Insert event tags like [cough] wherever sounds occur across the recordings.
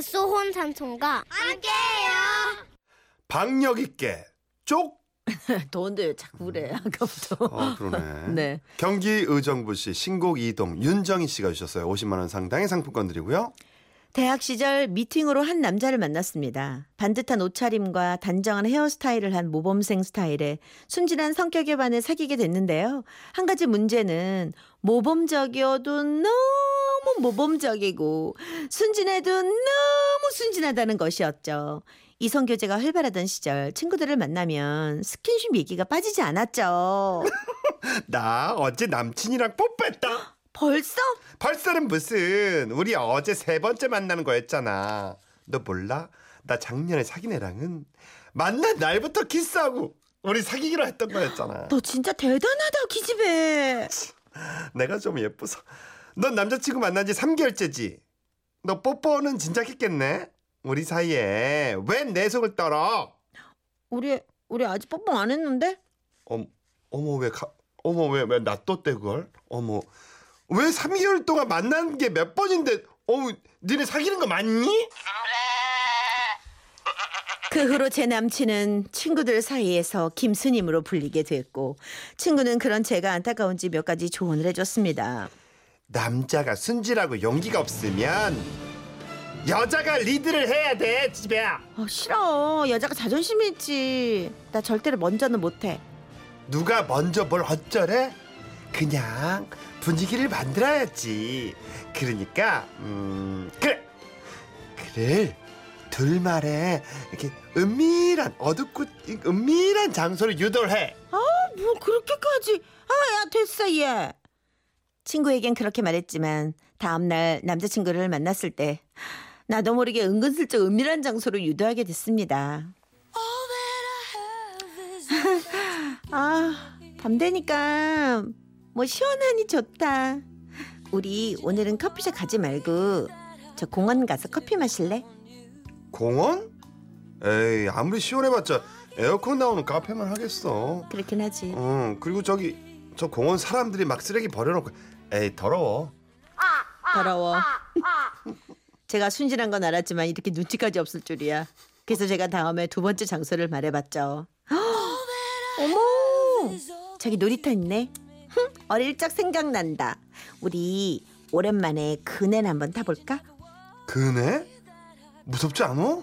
갓소혼 삼촌과 함께해요. 박력 있게 쪽. [laughs] 더운데 왜 자꾸 그래 아까부터. 어 그러네. [laughs] 네. 경기 의정부 시 신곡 이동 윤정희 씨가 주셨어요. 50만 원 상당의 상품권 드리고요. 대학 시절 미팅으로 한 남자를 만났습니다. 반듯한 옷차림과 단정한 헤어스타일을 한 모범생 스타일에 순진한 성격에 반해 사귀게 됐는데요. 한 가지 문제는 모범적이어도 너무 모범적이고 순진해도 너무 순진하다는 것이었죠. 이성 교제가 활발하던 시절 친구들을 만나면 스킨십 얘기가 빠지지 않았죠. [laughs] 나 어제 남친이랑 뽀뽀했다. 벌써? 벌써는 무슨 우리 어제 세 번째 만나는 거였잖아. 너 몰라? 나 작년에 사귄 애랑은 만난 날부터 키스하고 우리 사귀기로 했던 거였잖아. 너 진짜 대단하다 기집애. 내가 좀 예뻐서. 넌 남자친구 만난 지 3개월째지? 너 뽀뽀는 진작 했겠네? 우리 사이에 왜 내 속을 떨어? 우리 우리 아직 뽀뽀 안 했는데? 어머, 어머 왜 가, 어머 왜왜 놔뒀대 그걸? 어머 왜 3개월 동안 만난 게 몇 번인데 어머 니네 사귀는 거 맞니? 그 후로 제 남친은 친구들 사이에서 김스님으로 불리게 됐고 친구는 그런 제가 안타까운지 몇 가지 조언을 해줬습니다. 남자가 순진하고 용기가 없으면 여자가 리드를 해야 돼 집애야 어, 싫어 여자가 자존심이 있지. 나 절대로 먼저는 못해. 누가 먼저 뭘 어쩌래? 그냥 분위기를 만들어야지 그러니까 음 그래 그래 둘만의 이렇게 은밀한 어둡고 은밀한 장소를 유도해 뭐 그렇게까지? 아야 됐어 얘. 친구에겐 그렇게 말했지만 다음날 남자친구를 만났을 때 나도 모르게 은근슬쩍 은밀한 장소로 유도하게 됐습니다. [laughs] 아, 밤 되니까 뭐 시원하니 좋다. 우리 오늘은 커피숍 가지 말고 저 공원 가서 커피 마실래? 공원? 에이 아무리 시원해봤자 에어컨 나오는 카페만 하겠어 그렇긴 하지. 어 그리고 저기 저 공원 사람들이 막 쓰레기 버려놓고 에이 더러워 더러워. [laughs] 제가 순진한 건 알았지만 이렇게 눈치까지 없을 줄이야. 그래서 제가 다음에 두 번째 장소를 말해봤죠. [gasps] 어머, 저기 놀이터 있네. 흥, [laughs] 어릴 적 생각난다. 우리 오랜만에 그네 한번 타볼까? 그네? 무섭지 않아?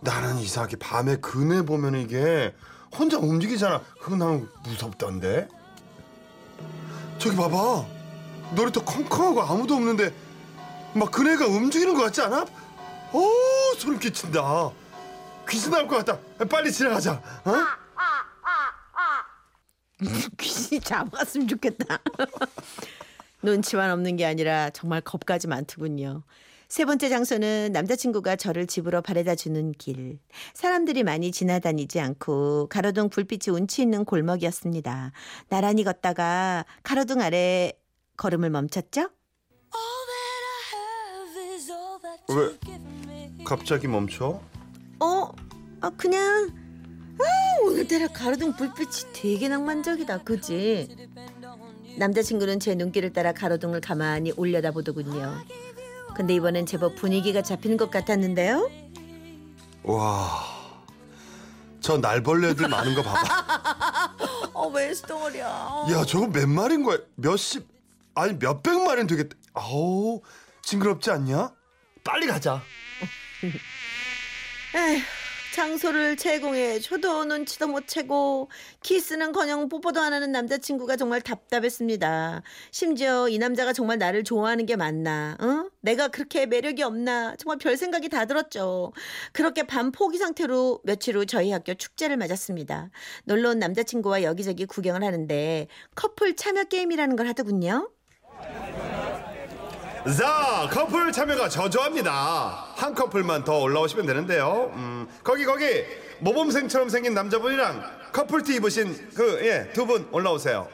나는 이상하게 밤에 그네 보면 이게 혼자 움직이잖아. 그건 나는 무섭던데. 저기 봐봐. 놀이터 컴컴하고 아무도 없는데 막 그네가 움직이는 것 같지 않아? 오 소름 끼친다. 귀신 나올 것 같다. 빨리 지나가자. 어? [laughs] 귀신이 잡아갔으면 좋겠다. [laughs] 눈치만 없는 게 아니라 정말 겁까지 많더군요. 세 번째 장소는 남자친구가 저를 집으로 바래다 주는 길. 사람들이 많이 지나다니지 않고 가로등 불빛이 운치 있는 골목이었습니다. 나란히 걷다가 가로등 아래 걸음을 멈췄죠? 왜 갑자기 멈춰? 어? 아 그냥 아, 오늘따라 가로등 불빛이 되게 낭만적이다. 그지? 남자친구는 제 눈길을 따라 가로등을 가만히 올려다보더군요. 근데 이번엔 제법 분위기가 잡히는 것 같았는데요. 와. 저 날벌레들 많은 거 봐봐. [laughs] 어, 왜 스토리야? 야, 저거 몇 마리인 거야? 몇십 아니 몇백 마리는 되겠다. 아우, 징그럽지 않냐? 빨리 가자. 에휴, 장소를 제공해 줘도 눈치도 못 채고 키스는커녕 뽀뽀도 안 하는 남자친구가 정말 답답했습니다. 심지어 이 남자가 정말 나를 좋아하는 게 맞나? 어? 내가 그렇게 매력이 없나? 정말 별 생각이 다 들었죠. 그렇게 반 포기 상태로 며칠 후 저희 학교 축제를 맞았습니다. 놀러 온 남자친구와 여기저기 구경을 하는데 커플 참여 게임이라는 걸 하더군요. 자, 커플 참여가 저조합니다. 한 커플만 더 올라오시면 되는데요. 음, 거기 거기 모범생처럼 생긴 남자분이랑 커플티 입으신 그 예 두 분 올라오세요.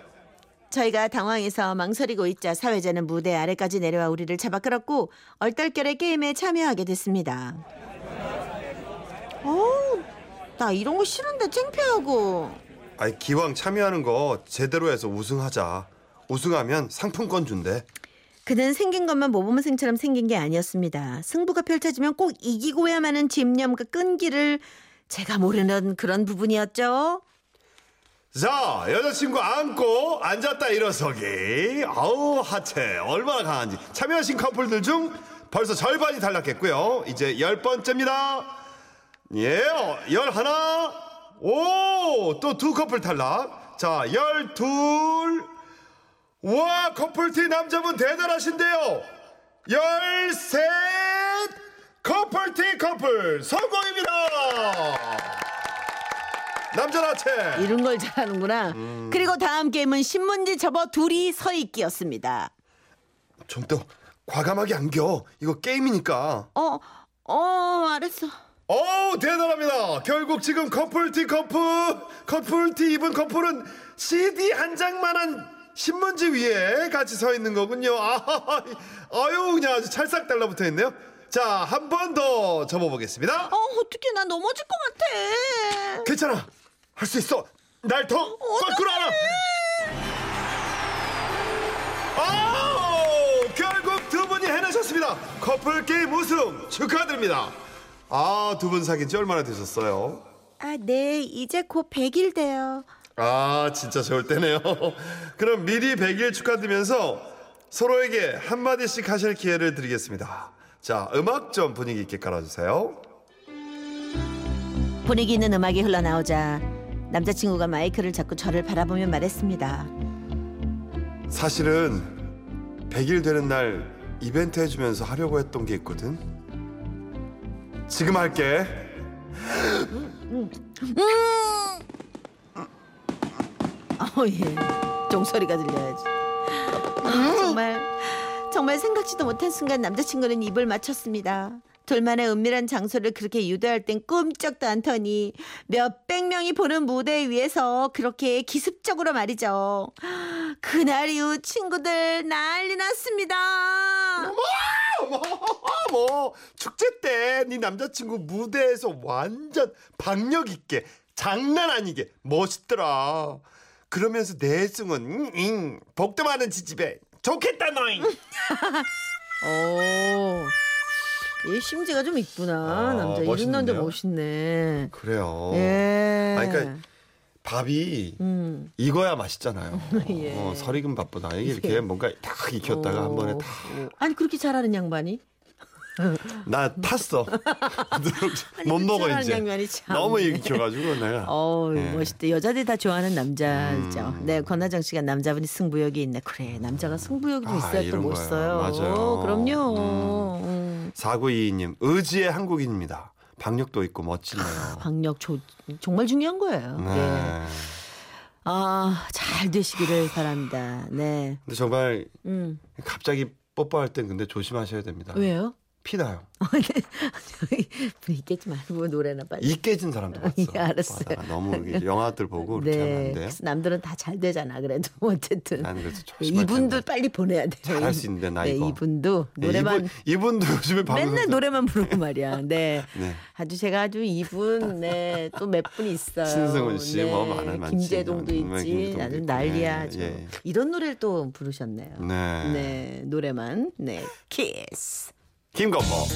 저희가 당황해서 망설이고 있자 사회자는 무대 아래까지 내려와 우리를 잡아 끌었고 얼떨결에 게임에 참여하게 됐습니다. 어우, 나 이런 거 싫은데 창피하고. 아이 기왕 참여하는 거 제대로 해서 우승하자. 우승하면 상품권 준대. 그는 생긴 것만 모범생처럼 생긴 게 아니었습니다. 승부가 펼쳐지면 꼭 이기고야만 은 집념과 끈기를 제가 모르는 그런 부분이었죠. 자, 여자친구 안고 앉았다 일어서기. 아우, 하체 얼마나 강한지. 참여하신 커플들 중 벌써 절반이 탈락했고요. 이제 열 번째입니다. 예, 어, 열 하나. 오, 또 두 커플 탈락. 자, 열 둘. 와, 커플티 남자분 대단하신데요. 열 셋. 커플티 커플 성공입니다. 남자 하체. 이런 걸 잘하는구나. 음. 그리고 다음 게임은 신문지 접어 둘이 서 있기였습니다. 좀 더 과감하게 안겨. 이거 게임이니까. 어, 어, 알았어. 오 대단합니다. 결국 지금 커플티 커플 커플티 입은 커플은 CD 한 장만한 신문지 위에 같이 서 있는 거군요. 아, 아유 그냥 아주 찰싹 달라붙어 있네요. 자 한 번 더 접어보겠습니다. 어, 어떻게 나 넘어질 것 같아. 괜찮아. 할 수 있어. 날 더 거꾸로 안아. 아우 결국 두 분이 해내셨습니다. 커플 게임 우승 축하드립니다. 아 두 분 사귄 지 얼마나 되셨어요? 아, 네, 이제 곧 100일 돼요. 아 진짜 좋을 때네요. [laughs] 그럼 미리 100일 축하드리면서 서로에게 한마디씩 하실 기회를 드리겠습니다. 자 음악 좀 분위기 있게 깔아주세요. 분위기 있는 음악이 흘러나오자 남자친구가 마이크를 잡고 저를 바라보며 말했습니다. 사실은 100일 되는 날 이벤트 해주면서 하려고 했던 게 있거든. 지금 할게. 어, [laughs] 예. 종소리가 들려야지. 아, 정말 정말 생각지도 못한 순간 남자친구는 입을 맞췄습니다. 둘만의 은밀한 장소를 그렇게 유도할 땐 꼼짝도 않더니 몇백 명이 보는 무대 위에서 그렇게 기습적으로 말이죠. 그날 이후 친구들 난리 났습니다. 뭐 축제 때 네 남자친구 무대에서 완전 박력 있게 장난 아니게 멋있더라. 그러면서 내숭은 응, 응, 복도 많은 지집에 좋겠다 너잉. [laughs] 오. 이 심지가 좀 있구나 아, 남자 이런 남자? 멋있네. 그래요. 예. 아니, 그러니까 밥이 음. 익어야 맛있잖아요. [laughs] 예. 어, 설익은 바쁘다. 이게 이렇게 뭔가 딱 익혔다가 한 번에 다. 어. 아니 그렇게 잘하는 양반이? 나 탔어. [laughs] 못그 먹어 잘하는 이제. 너무 익혀가지고 내가. 어우 예. 멋있다. 여자들이 다 좋아하는 남자죠. 음. 네 권하정 씨가 남자분이 승부욕이 있네. 그래 남자가 승부욕이 좀 아, 있어야 또. 멋있어요. 맞아요. 그럼요. 음. 4922님 의지의 한국인입니다. 박력도 있고 멋지네요. 박력 조, 정말 중요한 거예요. 네. 예. 아잘 되시기를 바랍니다. 네. 근데 정말 음 갑자기 뽀뽀할 땐 근데 조심하셔야 됩니다. 왜요? 피나요. 분위기 깨지 말고 노래나 빨리. 이 깨진 사람도 봤어. 예, 알았어요. 바다가 너무 [laughs] 이렇게 영화들 보고 이렇게 하면 안 돼요. 그래서 남들은 다 잘 되잖아. 그래도 [laughs] 어쨌든. 나는 그래서 조심할 이분도. 빨리 보내야 돼요. 잘할 수 있는데, 나 네, 이거. 이분도 네, 노래만 이분, 이분 도 [laughs] 요즘에 맨날 노래만 부르고 말이야. 네. 네. 아주 제가 아주 이분 네 또 몇 분 있어요. 신승훈 씨, 뭐 많은 많지. 김재동도 네, 있지. 김재동도 나는 있고. 난리야. 네, 아주. 예. 이런 노래를 또 부르셨네요. 네. 네 노래만 네 키스. 김건모